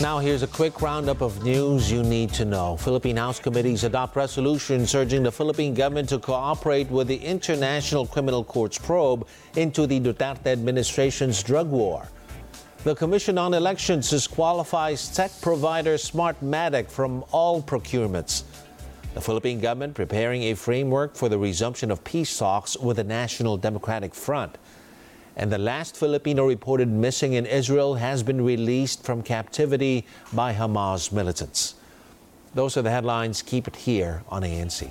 Now, here's a quick roundup of news you need to know. Philippine House committees adopt resolutions urging the Philippine government to cooperate with the International Criminal Court's probe into the Duterte administration's drug war. The Commission on Elections disqualifies tech provider Smartmatic from all procurements. The Philippine government preparing a framework for the resumption of peace talks with the National Democratic Front. And the last Filipino reported missing in Israel has been released from captivity by Hamas militants. Those are the headlines. Keep it here on ANC.